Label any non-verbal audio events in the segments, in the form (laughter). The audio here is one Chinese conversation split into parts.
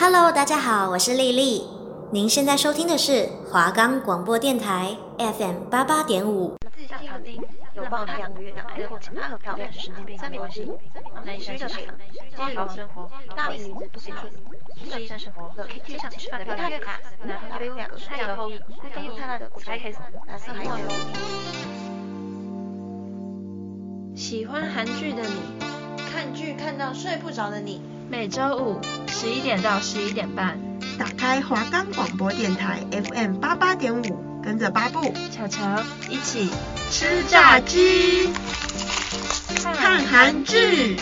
Hello，大家好，我是丽丽。您现在收听的是华冈广播电台 FM 八八点五。喜欢韩剧的你，看剧看到睡不着的你，每周五十一点到十一点半，打开华冈广播电台 FM 八八点五，跟着巴布、巧巧一起吃炸鸡，看韩剧。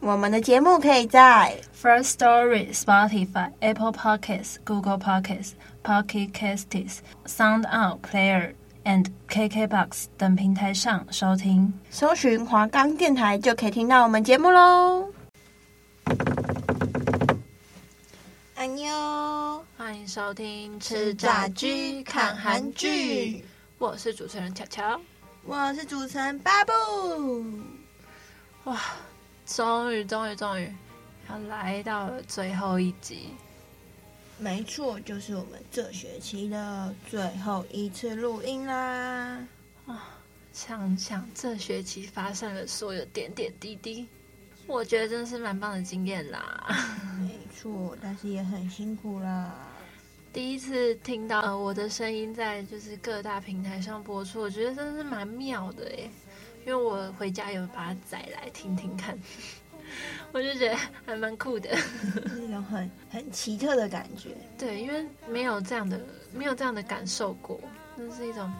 我们的节目可以在 First Story、Spotify、Apple Podcasts、Google Podcasts、Pocket Casts、Sound On Player and KKBox 等平台上收听。搜寻华冈电台就可以听到我们节目喽。安妞，欢迎收听吃炸鸡看韩剧。我是主持人巧巧，我是主持人巴布。哇！终于，终于，终于，要来到了最后一集。没错，就是我们这学期的最后一次录音啦。啊，想想这学期发生的所有点点滴滴，我觉得真的是蛮棒的经验啦。没错，但是也很辛苦啦。第一次听到呃我的声音在就是各大平台上播出，我觉得真的是蛮妙的耶。因为我回家有把它载来听听看，我就觉得还蛮酷的，是一种很很奇特的感觉。对，因为没有这样的没有这样的感受过，那是一种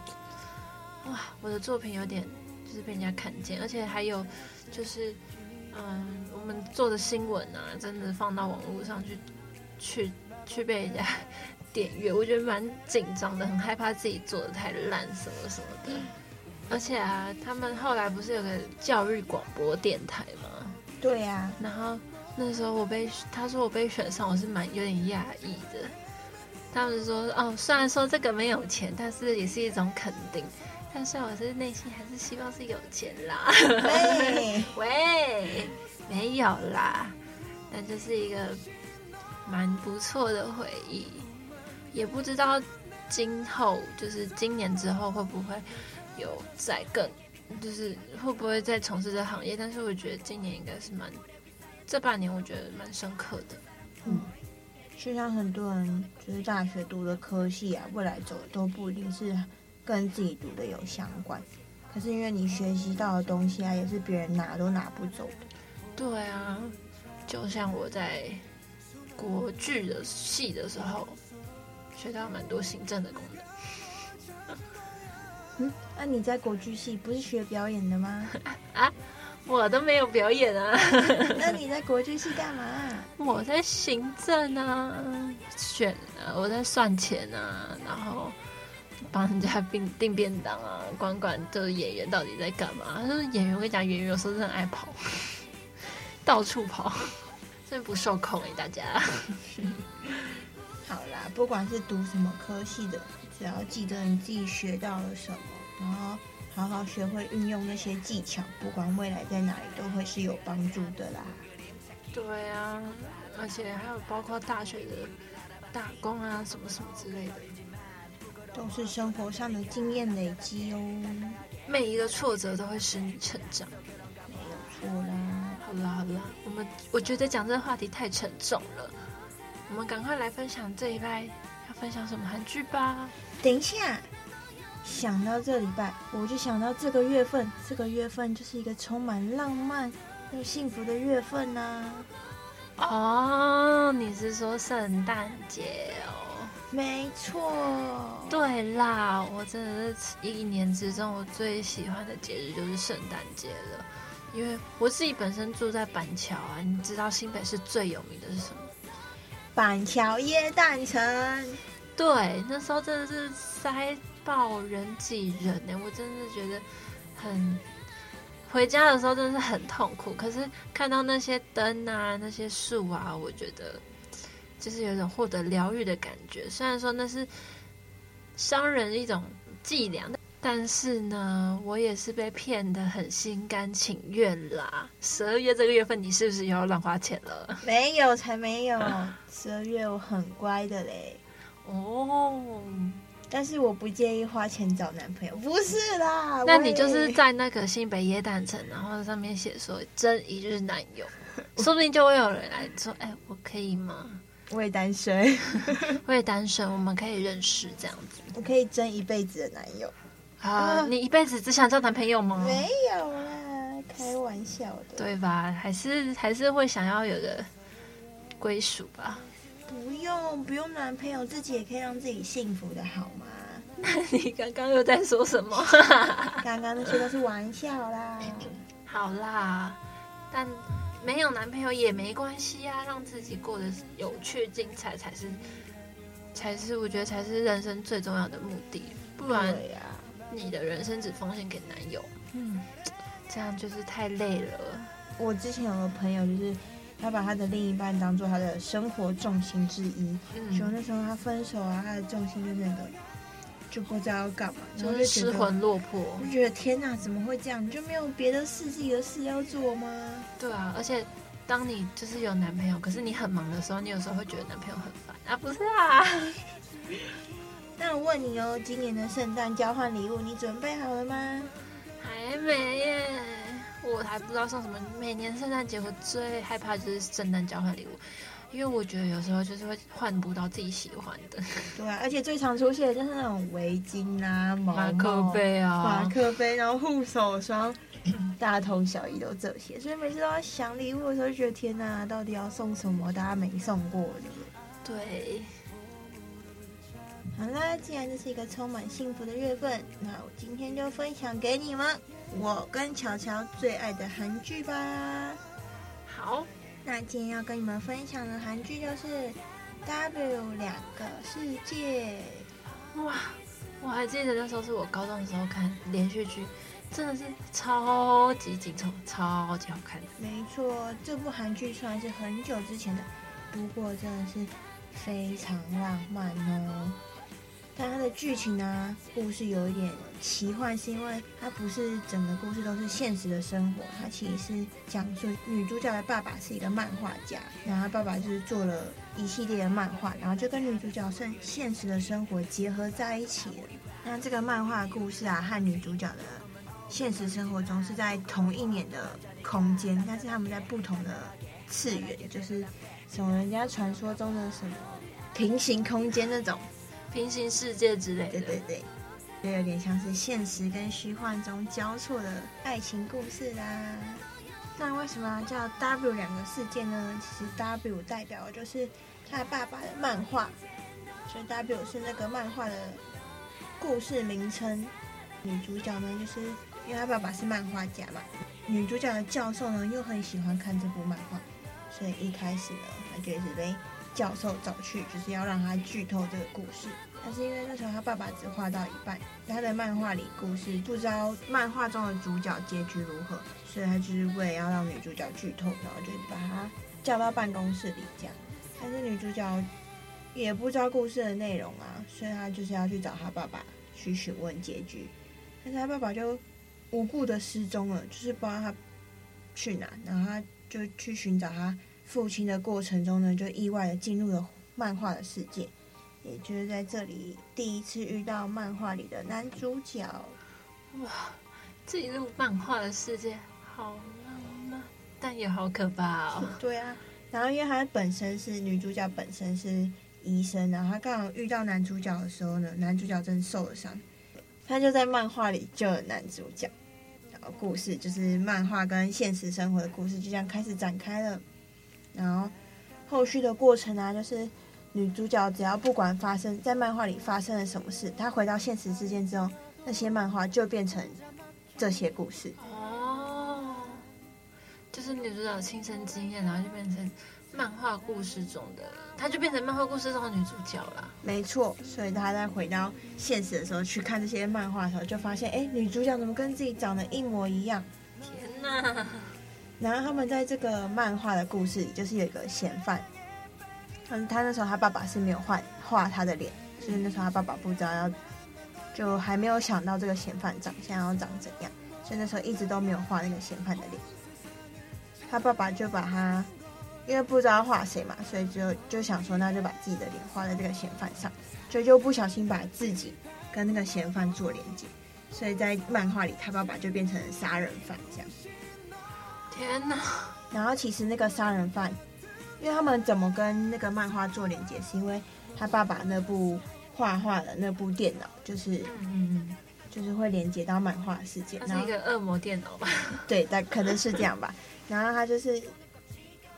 哇，我的作品有点就是被人家看见，而且还有就是嗯，我们做的新闻啊，真的放到网络上去去去被人家 (laughs) 点阅，我觉得蛮紧张的，很害怕自己做的太烂什么什么的。而且啊，他们后来不是有个教育广播电台吗？对呀、啊。然后那时候我被他说我被选上，我是蛮有点讶异的。他们说哦，虽然说这个没有钱，但是也是一种肯定。但是我是内心还是希望是有钱啦。喂 (laughs) 喂，没有啦，但这是一个蛮不错的回忆。也不知道今后就是今年之后会不会。有再更，就是会不会再从事这行业？但是我觉得今年应该是蛮，这半年我觉得蛮深刻的。嗯，就像很多人就是大学读的科系啊，未来走的都不一定是跟自己读的有相关。可是因为你学习到的东西啊，也是别人拿都拿不走的。对啊，就像我在国剧的系的时候，学到蛮多行政的功能。嗯，那、啊、你在国剧系不是学表演的吗？(laughs) 啊，我都没有表演啊。(laughs) 那你在国剧系干嘛？我在行政啊，选啊，我在算钱啊，然后帮人家订订便当啊，管管这个演员到底在干嘛。就是演员，我跟你讲，演员有时候真的爱跑，(laughs) 到处跑，真的不受控哎，大家。好啦，不管是读什么科系的。只要记得你自己学到了什么，然后好好学会运用那些技巧，不管未来在哪里都会是有帮助的啦。对啊，而且还有包括大学的打工啊，什么什么之类的，都是生活上的经验累积哦。每一个挫折都会使你成长，没有错啦。好啦好啦，我们我觉得讲这个话题太沉重了，我们赶快来分享这一拜。分享什么韩剧吧？等一下，想到这礼拜，我就想到这个月份，这个月份就是一个充满浪漫又幸福的月份呐、啊。哦，你是说圣诞节哦？没错。对啦，我真的是一年之中我最喜欢的节日就是圣诞节了，因为我自己本身住在板桥啊，你知道新北市最有名的是什么？板桥耶诞城，对，那时候真的是塞爆人挤人呢，我真的觉得很，回家的时候真的是很痛苦。可是看到那些灯啊，那些树啊，我觉得就是有一种获得疗愈的感觉。虽然说那是商人一种伎俩，但是呢，我也是被骗得很心甘情愿啦。十二月这个月份，你是不是又要乱花钱了？没有，才没有。十二月我很乖的嘞。哦。但是我不介意花钱找男朋友，不是啦。那你就是在那个新北耶诞城，然后上面写说真一日男友，(laughs) 说不定就会有人来说，哎，我可以吗？我也单身，(laughs) (laughs) 我也单身，我们可以认识这样子。我可以争一辈子的男友啊？你一辈子只想交男朋友吗？没有啦，开玩笑的，对吧？还是还是会想要有个归属吧。不用不用男朋友，自己也可以让自己幸福的好吗？(laughs) 那你刚刚又在说什么？(laughs) 刚刚那些都是玩笑啦。好啦，但没有男朋友也没关系啊，让自己过得有趣精彩才是，才是我觉得才是人生最重要的目的。不然，你的人生只奉献给男友，嗯，这样就是太累了。我之前有个朋友就是。他把他的另一半当做他的生活重心之一，嗯，所以那时候他分手啊，他的重心就是那个，就不知道要干嘛，然后就失魂落魄，就觉得天哪，怎么会这样？你就没有别的事，自己的事要做吗？对啊，而且当你就是有男朋友，可是你很忙的时候，你有时候会觉得男朋友很烦啊，不是啊？(laughs) 那我问你哦，今年的圣诞交换礼物你准备好了吗？还没耶。我还不知道送什么。每年圣诞节我最害怕就是圣诞交换礼物，因为我觉得有时候就是会换不到自己喜欢的。(laughs) 对啊，而且最常出现的就是那种围巾啊、毛毛马克杯啊、马克杯，然后护手霜，大同小异都这些。所以每次都要想礼物的时候，就觉得天哪，到底要送什么？大家没送过的。对。好啦，既然这是一个充满幸福的月份，那我今天就分享给你们。我跟乔乔最爱的韩剧吧。好，那今天要跟你们分享的韩剧就是《W 两个世界》。哇，我还记得那时候是我高中的时候看连续剧，真的是超级紧凑，超级好看的。没错，这部韩剧虽然是很久之前的，不过真的是非常浪漫哦。但它的剧情呢，故事有一点奇幻，是因为它不是整个故事都是现实的生活，它其实是讲述女主角的爸爸是一个漫画家，然后爸爸就是做了一系列的漫画，然后就跟女主角现现实的生活结合在一起。那这个漫画故事啊，和女主角的现实生活中是在同一年的空间，但是他们在不同的次元，就是什么人家传说中的什么平行空间那种。平行世界之类的，对对对，就有点像是现实跟虚幻中交错的爱情故事啦。那为什么叫 W 两个世界呢？其实 W 代表的就是他爸爸的漫画，所以 W 是那个漫画的故事名称。女主角呢，就是因为他爸爸是漫画家嘛，女主角的教授呢又很喜欢看这部漫画，所以一开始呢，他就一直被教授找去，就是要让他剧透这个故事。但是因为那时候他爸爸只画到一半，他的漫画里故事不知道漫画中的主角结局如何，所以他就是为了要让女主角剧透，然后就把他叫到办公室里这样。但是女主角也不知道故事的内容啊，所以他就是要去找他爸爸去询问结局。但是他爸爸就无故的失踪了，就是不知道他去哪，然后他就去寻找他。父亲的过程中呢，就意外的进入了漫画的世界，也就是在这里第一次遇到漫画里的男主角。哇，进入漫画的世界好浪漫，但也好可怕哦。(laughs) 对啊，然后因为他本身是女主角，本身是医生，然后他刚好遇到男主角的时候呢，男主角正受了伤，他就在漫画里救了男主角。然后故事就是漫画跟现实生活的故事就这样开始展开了。然后后续的过程啊，就是女主角只要不管发生在漫画里发生了什么事，她回到现实世界之后，那些漫画就变成这些故事。哦，就是女主角亲身经验，然后就变成漫画故事中的，她就变成漫画故事中的女主角了。没错，所以她在回到现实的时候去看这些漫画的时候，就发现，哎，女主角怎么跟自己长得一模一样？天哪！然后他们在这个漫画的故事里，就是有一个嫌犯，嗯，他那时候他爸爸是没有画画他的脸，就是那时候他爸爸不知道要就还没有想到这个嫌犯长相要长怎样，所以那时候一直都没有画那个嫌犯的脸。他爸爸就把他，因为不知道画谁嘛，所以就就想说，那就把自己的脸画在这个嫌犯上，就就不小心把自己跟那个嫌犯做连接，所以在漫画里，他爸爸就变成了杀人犯这样。天哪！然后其实那个杀人犯，因为他们怎么跟那个漫画做连接，是因为他爸爸那部画画的那部电脑，就是嗯嗯，就是会连接到漫画世界。那是一个恶魔电脑吧？(laughs) 对，但可能是这样吧。(laughs) 然后他就是，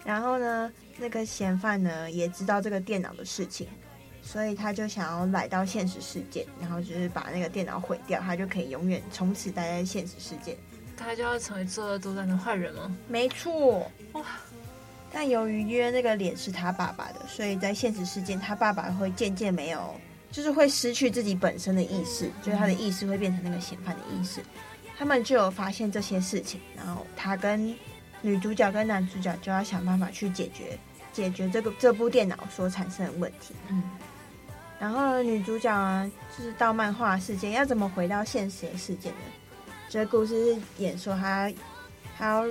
然后呢，那个嫌犯呢也知道这个电脑的事情，所以他就想要来到现实世界，然后就是把那个电脑毁掉，他就可以永远从此待在现实世界。他就要成为作恶多端的坏人吗？没错。哇！但由于约那个脸是他爸爸的，所以在现实世界，他爸爸会渐渐没有，就是会失去自己本身的意识，就是他的意识会变成那个嫌犯的意识。他们就有发现这些事情，然后他跟女主角跟男主角就要想办法去解决解决这个这部电脑所产生的问题。嗯。然后女主角啊，就是到漫画世界要怎么回到现实的世界呢？这个故事是演说他，他要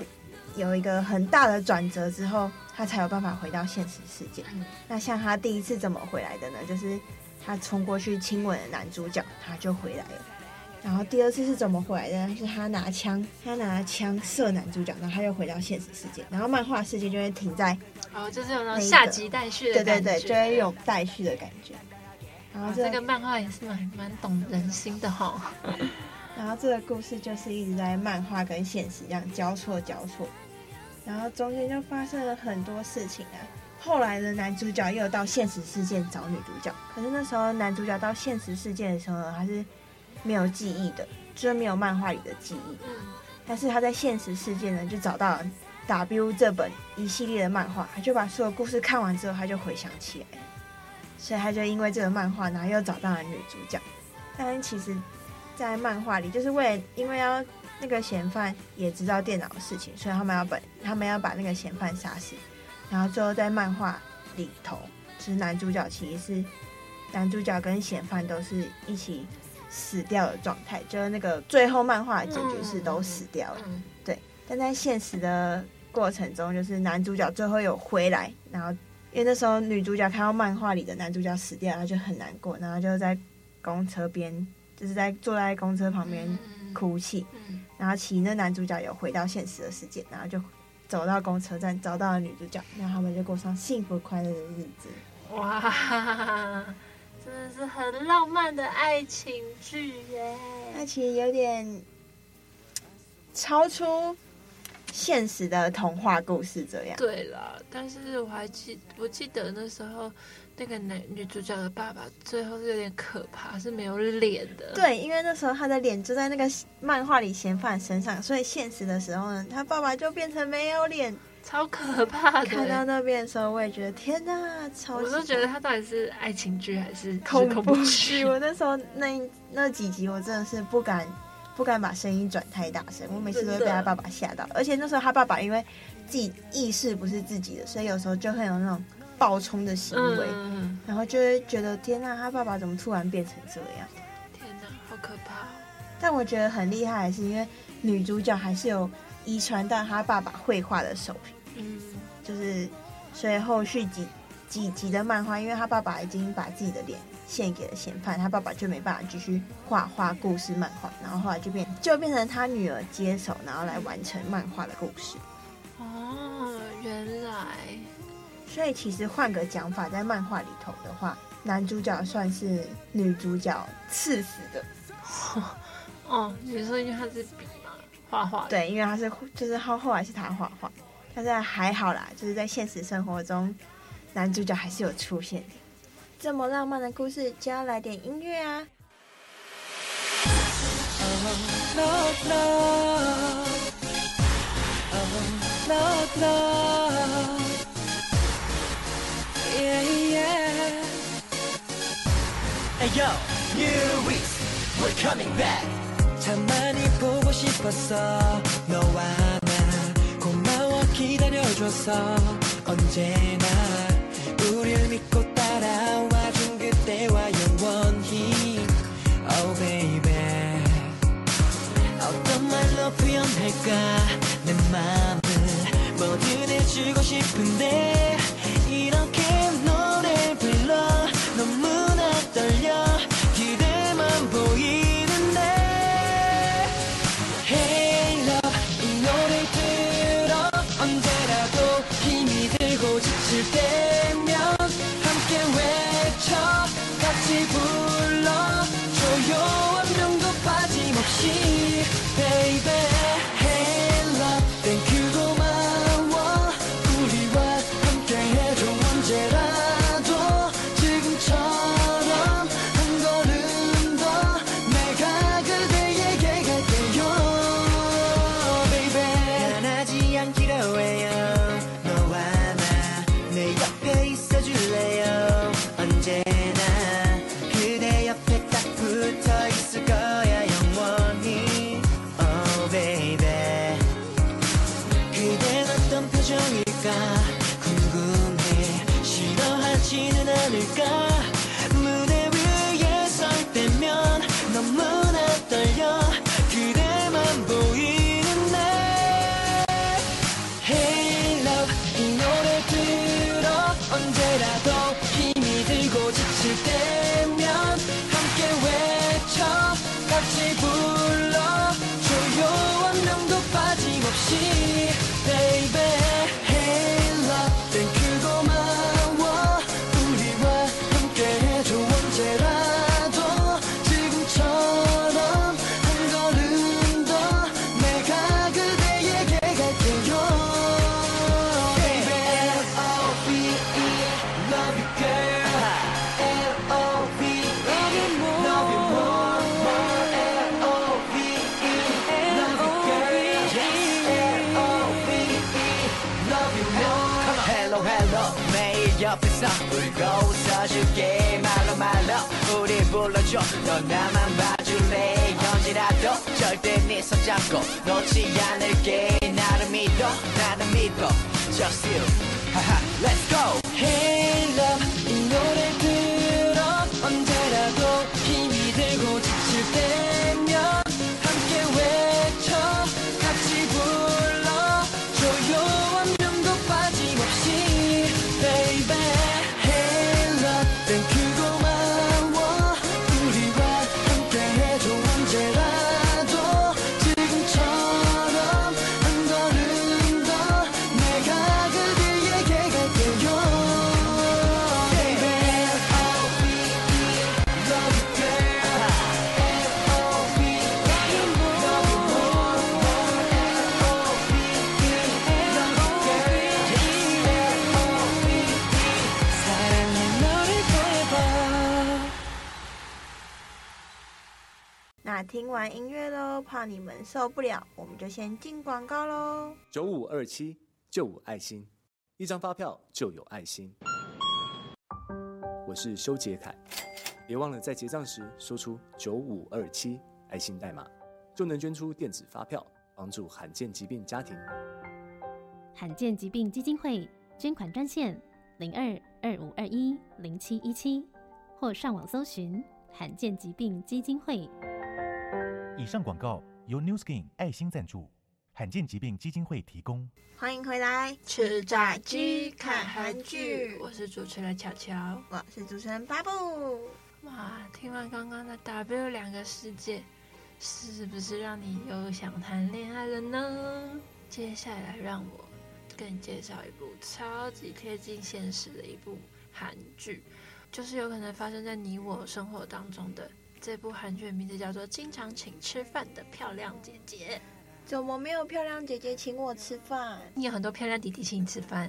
有一个很大的转折之后，他才有办法回到现实世界。嗯、那像他第一次怎么回来的呢？就是他冲过去亲吻了男主角，他就回来了。然后第二次是怎么回来的呢？是他拿枪，他拿枪射男主角，然后他又回到现实世界。然后漫画世界就会停在，哦，就是有那种下集待续的感觉。对对对，就会有待续的感觉。然后、这个、这个漫画也是蛮蛮懂人心的哈、哦。然后这个故事就是一直在漫画跟现实这样交错交错，然后中间就发生了很多事情啊。后来的男主角又到现实世界找女主角，可是那时候男主角到现实世界的时候呢，他是没有记忆的，就是没有漫画里的记忆。但是他在现实世界呢，就找到了 W 这本一系列的漫画，他就把所有故事看完之后，他就回想起来，所以他就因为这个漫画，然后又找到了女主角。但其实。在漫画里，就是为了因为要那个嫌犯也知道电脑的事情，所以他们要把他们要把那个嫌犯杀死。然后最后在漫画里头，其实男主角其实是男主角跟嫌犯都是一起死掉的状态，就是那个最后漫画的结局是都死掉了。对，但在现实的过程中，就是男主角最后有回来，然后因为那时候女主角看到漫画里的男主角死掉，她就很难过，然后就在公车边。就是在坐在公车旁边哭泣，然后其实那男主角有回到现实的世界，然后就走到公车站找到了女主角，然后他们就过上幸福快乐的日子。哇，真的是很浪漫的爱情剧耶！那其实有点超出现实的童话故事这样。对了，但是我还记我记得那时候。那个男女主角的爸爸最后是有点可怕，是没有脸的。对，因为那时候他的脸就在那个漫画里嫌犯身上，所以现实的时候呢，他爸爸就变成没有脸，超可怕的。看到那边的时候，我也觉得天哪，超！我都觉得他到底是爱情剧还是恐怖剧？我那时候那那几集，我真的是不敢不敢把声音转太大声，我每次都会被他爸爸吓到。而且那时候他爸爸因为自己意识不是自己的，所以有时候就会有那种。暴冲的行为，嗯、然后就会觉得天哪，他爸爸怎么突然变成这样？天哪，好可怕！但我觉得很厉害，是因为女主角还是有遗传到他爸爸绘画的手笔。嗯，就是所以后续几几集的漫画，因为他爸爸已经把自己的脸献给了嫌犯，他爸爸就没办法继续画画故事漫画，然后后来就变就变成他女儿接手，然后来完成漫画的故事。哦，原来。所以其实换个讲法，在漫画里头的话，男主角算是女主角刺死的。哦，你说因为他是笔嘛，画画。对，因为他是就是后后来是他画画，但是还好啦，就是在现实生活中，男主角还是有出现的。这么浪漫的故事，就要来点音乐啊！Oh, no, no. Oh, no, Hey yo, New Weeks, we're coming back. 참 많이 보고 싶었어. 너와 나 고마워 기다려줘서. 언제나 우릴 믿고 따라와준 그때와 영원히. Oh baby. 어떤 말로 표현할까? 내 마음을 뭐든 해주고 싶은데. 궁금해. 싫어하지는 않을까 옆에서 울고 웃어줄게. 말로 말로 우리 불러줘. 너 나만 봐줄래? 언제라도 절대 네 손잡고 놓지 않을게. 나를 믿어 나는 믿어. Just you. 하하 Let's go. Hey love 이 노래 들어 언제라도 힘이 들고 지칠 때 听完音乐喽，怕你们受不了，我们就先进广告喽。九五二七就五爱心，一张发票就有爱心。我是修杰楷，别忘了在结账时说出九五二七爱心代码，就能捐出电子发票，帮助罕见疾病家庭。罕见疾病基金会捐款专线零二二五二一零七一七，或上网搜寻罕见疾病基金会。以上广告由 New Skin 爱心赞助，罕见疾病基金会提供。欢迎回来，吃炸鸡看韩剧，我是主持人巧巧，我是主持人巴布。哇，听完刚刚的 W 两个世界，是不是让你又想谈恋爱了呢？接下来让我跟你介绍一部超级贴近现实的一部韩剧，就是有可能发生在你我生活当中的。这部韩剧的名字叫做《经常请吃饭的漂亮姐姐》。怎么没有漂亮姐姐请我吃饭？你有很多漂亮弟弟请你吃饭，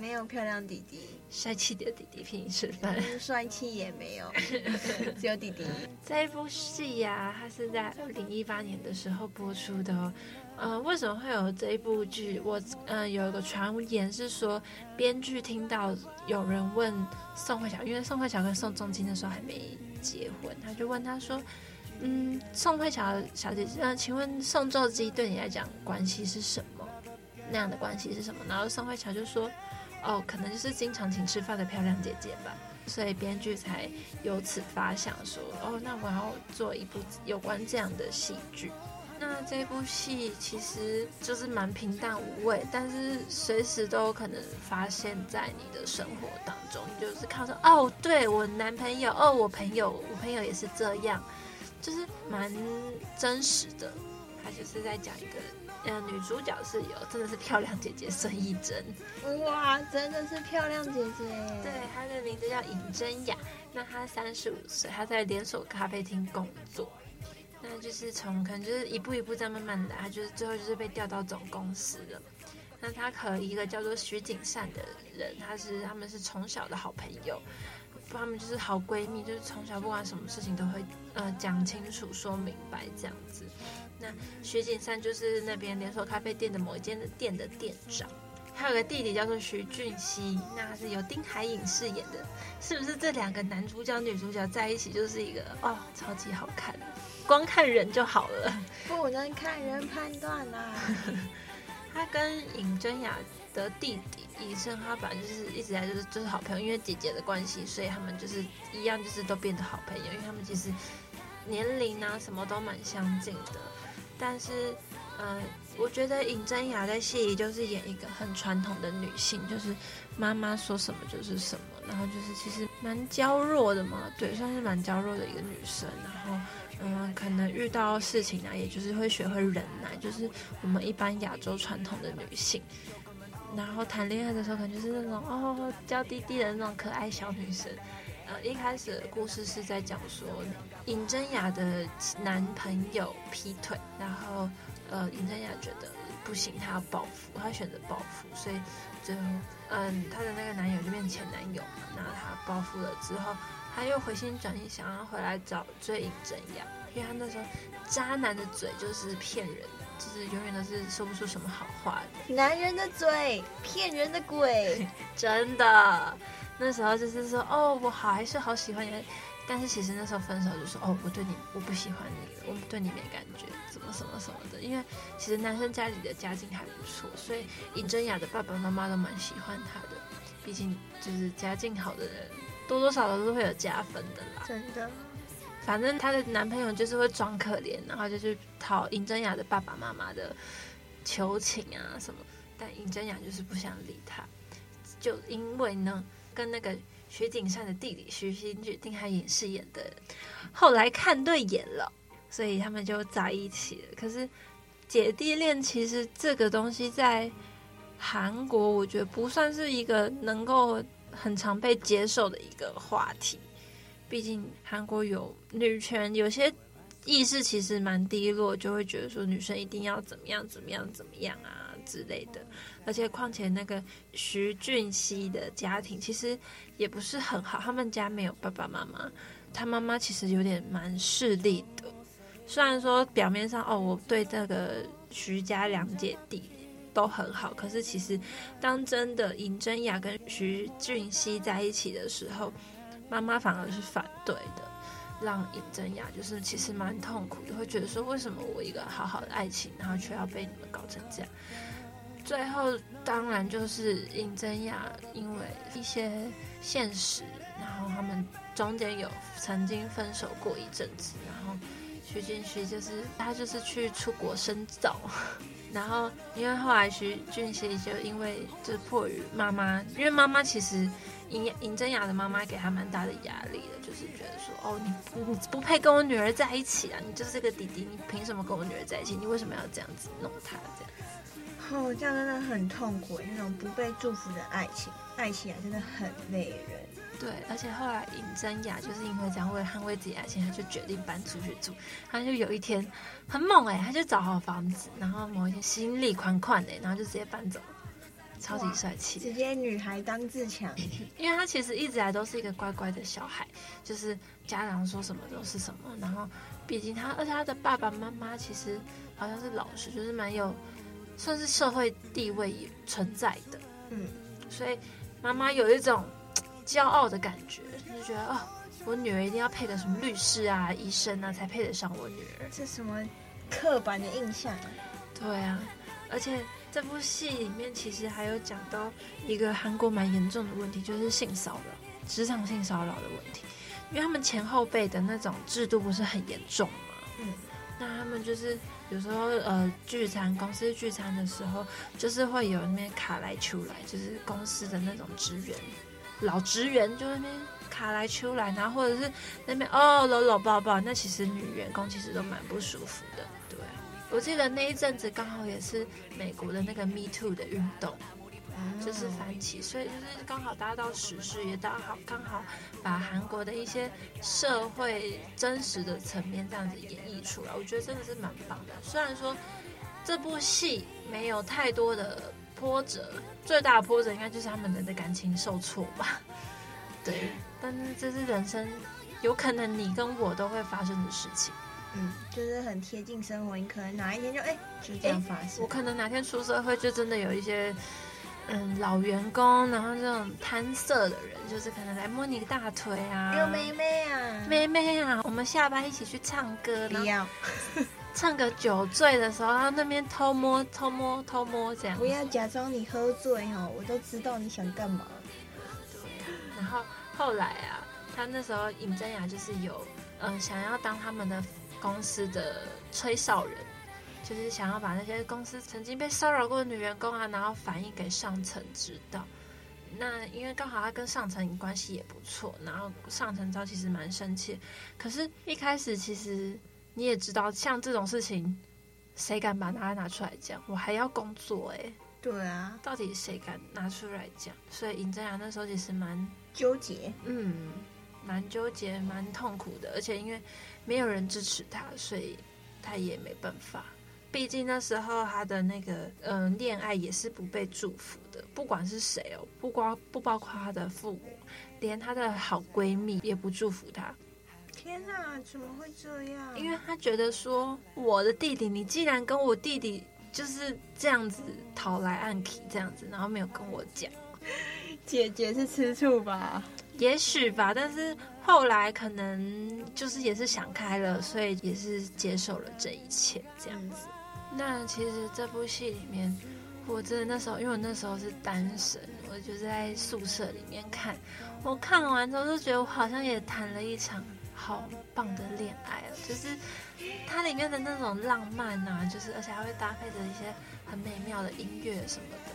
没有漂亮弟弟，帅气的弟弟请你吃饭，帅气也没有，(laughs) 只有弟弟。这一部戏呀、啊，它是在二零一八年的时候播出的哦。呃，为什么会有这一部剧？我呃有一个传言是说，编剧听到有人问宋慧乔，因为宋慧乔跟宋仲基那时候还没结婚，他就问他说。嗯，宋慧乔小姐姐，那请问宋仲基对你来讲关系是什么？那样的关系是什么？然后宋慧乔就说：“哦，可能就是经常请吃饭的漂亮姐姐吧。”所以编剧才由此发想说：“哦，那我要做一部有关这样的戏剧。”那这部戏其实就是蛮平淡无味，但是随时都有可能发现在你的生活当中。你就是看说，哦，对我男朋友，哦，我朋友，我朋友也是这样，就是蛮真实的。他就是在讲一个，呃，女主角是有真的是漂亮姐姐孙艺珍，哇，真的是漂亮姐姐。对，她的名字叫尹真雅。那她三十五岁，她在连锁咖啡厅工作。那就是从可能就是一步一步在慢慢来，他就是最后就是被调到总公司了。那他和一个叫做徐景善的人，他是他们是从小的好朋友，他们就是好闺蜜，就是从小不管什么事情都会呃讲清楚说明白这样子。那徐景善就是那边连锁咖啡店的某一间的店的店长，还有个弟弟叫做徐俊熙，那是由丁海寅饰演的，是不是这两个男主角女主角在一起就是一个哦超级好看，光看人就好了，不能看人判断啊。(laughs) 他跟尹真雅的弟弟尹胜他本来就是一直在就是就是好朋友，因为姐姐的关系，所以他们就是一样就是都变得好朋友，因为他们其实年龄啊什么都蛮相近的。但是，呃，我觉得尹真雅在戏里就是演一个很传统的女性，就是妈妈说什么就是什么，然后就是其实蛮娇弱的嘛，对，算是蛮娇弱的一个女生。然后，嗯、可能遇到事情呢，也就是会学会忍耐，就是我们一般亚洲传统的女性。然后谈恋爱的时候，可能就是那种哦娇滴滴的那种可爱小女生。呃，一开始的故事是在讲说，尹真雅的男朋友劈腿，然后呃，尹真雅觉得不行，她要报复，她选择报复，所以最后，嗯，她的那个男友就变前男友嘛，那她报复了之后，她又回心转意，想要回来找追尹真雅，因为他那时候渣男的嘴就是骗人，就是永远都是说不出什么好话的，男人的嘴骗人的鬼，(laughs) 真的。那时候就是说，哦，我好还是好喜欢你，但是其实那时候分手就说，哦，我对你我不喜欢你了，我对你没感觉，怎么什么什么的。因为其实男生家里的家境还不错，所以尹真雅的爸爸妈妈都蛮喜欢他的。毕竟就是家境好的人，多多少少都是会有加分的啦。真的，反正她的男朋友就是会装可怜，然后就去讨尹真雅的爸爸妈妈的求情啊什么，但尹真雅就是不想理他，就因为呢。跟那个徐景善的弟弟徐新俊、丁海寅饰演的，后来看对眼了，所以他们就在一起了。可是姐弟恋其实这个东西在韩国，我觉得不算是一个能够很常被接受的一个话题。毕竟韩国有女权，有些意识其实蛮低落，就会觉得说女生一定要怎么样、怎么样、怎么样啊之类的。而且，况且那个徐俊熙的家庭其实也不是很好，他们家没有爸爸妈妈，他妈妈其实有点蛮势利的。虽然说表面上哦，我对这个徐家两姐弟都很好，可是其实当真的尹真雅跟徐俊熙在一起的时候，妈妈反而是反对的，让尹真雅就是其实蛮痛苦的，会觉得说，为什么我一个好好的爱情，然后却要被你们搞成这样？最后当然就是尹真雅，因为一些现实，然后他们中间有曾经分手过一阵子，然后徐俊熙就是他就是去出国深造，然后因为后来徐俊熙就因为就迫于妈妈，因为妈妈其实尹尹真雅的妈妈给他蛮大的压力的，就是觉得说哦，你不你不配跟我女儿在一起啊，你就是个弟弟，你凭什么跟我女儿在一起？你为什么要这样子弄她这样？哦，这样真的很痛苦，那种不被祝福的爱情，爱情啊真的很累人。对，而且后来尹真雅就是因为这样，为了捍卫自己爱情，她就决定搬出去住。她就有一天很猛哎，她就找好房子，然后某一天心力款款的，然后就直接搬走了，超级帅气，直接女孩当自强。(laughs) 因为他其实一直来都是一个乖乖的小孩，就是家长说什么都是什么。然后毕竟他，而且他的爸爸妈妈其实好像是老师，就是蛮有。算是社会地位存在的，嗯，所以妈妈有一种骄傲的感觉，就是觉得哦，我女儿一定要配个什么律师啊、医生啊，才配得上我女儿。这什么刻板的印象？对啊，而且这部戏里面其实还有讲到一个韩国蛮严重的问题，就是性骚扰、职场性骚扰的问题，因为他们前后辈的那种制度不是很严重嘛，嗯，那他们就是有时候呃聚餐，公司聚餐的时候，就是会有那边卡来出来，就是公司的那种职员，老职员就那边卡来出来，然后或者是那边哦搂搂抱抱，那其实女员工其实都蛮不舒服的。对，我记得那一阵子刚好也是美国的那个 Me Too 的运动。就是反起，所以就是刚好搭到时事，也刚好刚好把韩国的一些社会真实的层面这样子演绎出来，我觉得真的是蛮棒的。虽然说这部戏没有太多的波折，最大的波折应该就是他们人的感情受挫吧。对，但是这是人生有可能你跟我都会发生的事情。嗯，就是很贴近生活，你可能哪一天就哎、欸、就这样发生。我可能哪天出社会就真的有一些。嗯，老员工，然后这种贪色的人，就是可能来摸你个大腿啊，有妹妹啊，妹妹啊，我们下班一起去唱歌，不要，唱个酒醉的时候，他那边偷摸、偷摸、偷摸这样，不要假装你喝醉哦，我都知道你想干嘛。对，然后后来啊，他那时候尹真雅就是有，嗯，想要当他们的公司的吹哨人。就是想要把那些公司曾经被骚扰过的女员工啊，然后反映给上层知道。那因为刚好他跟上层关系也不错，然后上层知道其实蛮生气。可是，一开始其实你也知道，像这种事情，谁敢把它拿出来讲？我还要工作哎、欸。对啊，到底谁敢拿出来讲？所以尹正阳那时候其实蛮纠结，嗯，蛮纠结，蛮痛苦的。而且因为没有人支持他，所以他也没办法。毕竟那时候他的那个嗯、呃、恋爱也是不被祝福的，不管是谁哦，不光不包括他的父母，连他的好闺蜜也不祝福他。天哪，怎么会这样？因为他觉得说，我的弟弟，你既然跟我弟弟就是这样子讨来暗去这样子，然后没有跟我讲，姐姐是吃醋吧？也许吧，但是后来可能就是也是想开了，所以也是接受了这一切这样子。那其实这部戏里面，我真的那时候，因为我那时候是单身，我就是在宿舍里面看。我看完之后就觉得，我好像也谈了一场好棒的恋爱哦，就是它里面的那种浪漫呐，就是而且还会搭配着一些很美妙的音乐什么的，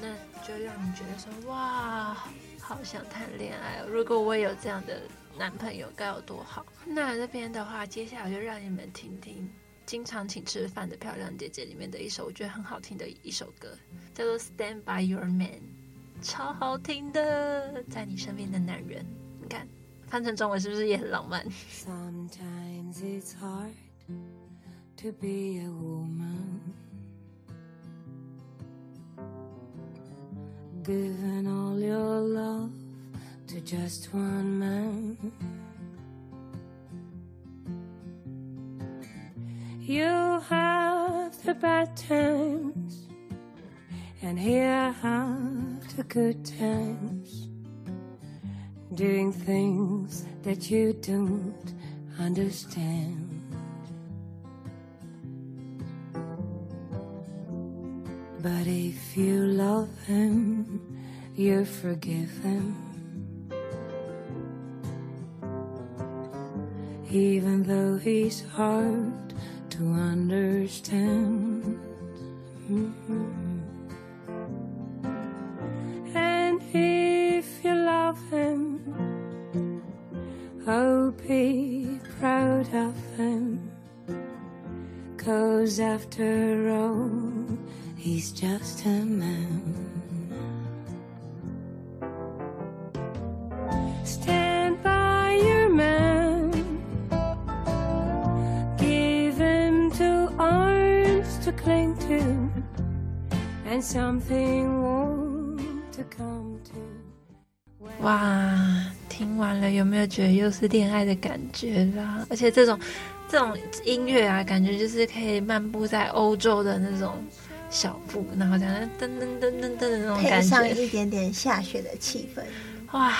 那就让你觉得说，哇，好想谈恋爱哦！如果我有这样的男朋友，该有多好。那这边的话，接下来就让你们听听。经常请吃饭的漂亮姐姐里面的一首我觉得很好听的一首歌，叫做《Stand by Your Man》，超好听的，在你身边的男人，你看 翻成中文是不是也很浪漫？Sometimes it's hard to be a woman, giving all your love to just one man. You have the bad times, and here have the good times. Doing things that you don't understand. But if you love him, you forgive him. Even though he's hard to understand. Mm-hmm. And if you love him, oh, be proud of him. Cause after all, he's just a man. Stand by your man. Give him two arms to cling to and something warm to come to. 哇，听完了有没有觉得又是恋爱的感觉啦？而且这种这种音乐啊，感觉就是可以漫步在欧洲的那种小步，然后这样噔噔噔噔噔的那种感觉，配上一点点下雪的气氛，哇，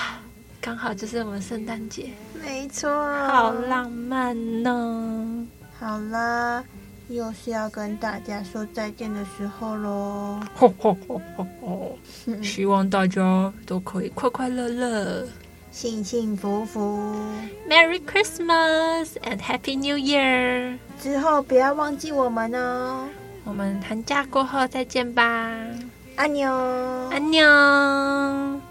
刚好就是我们圣诞节，没错，好浪漫呢。好啦，又是要跟大家说再见的时候喽。吼吼吼吼吼！希望大家都可以快快乐乐。幸幸福福，Merry Christmas and Happy New Year！之后不要忘记我们哦。我们寒假过后再见吧，安妞，安妞。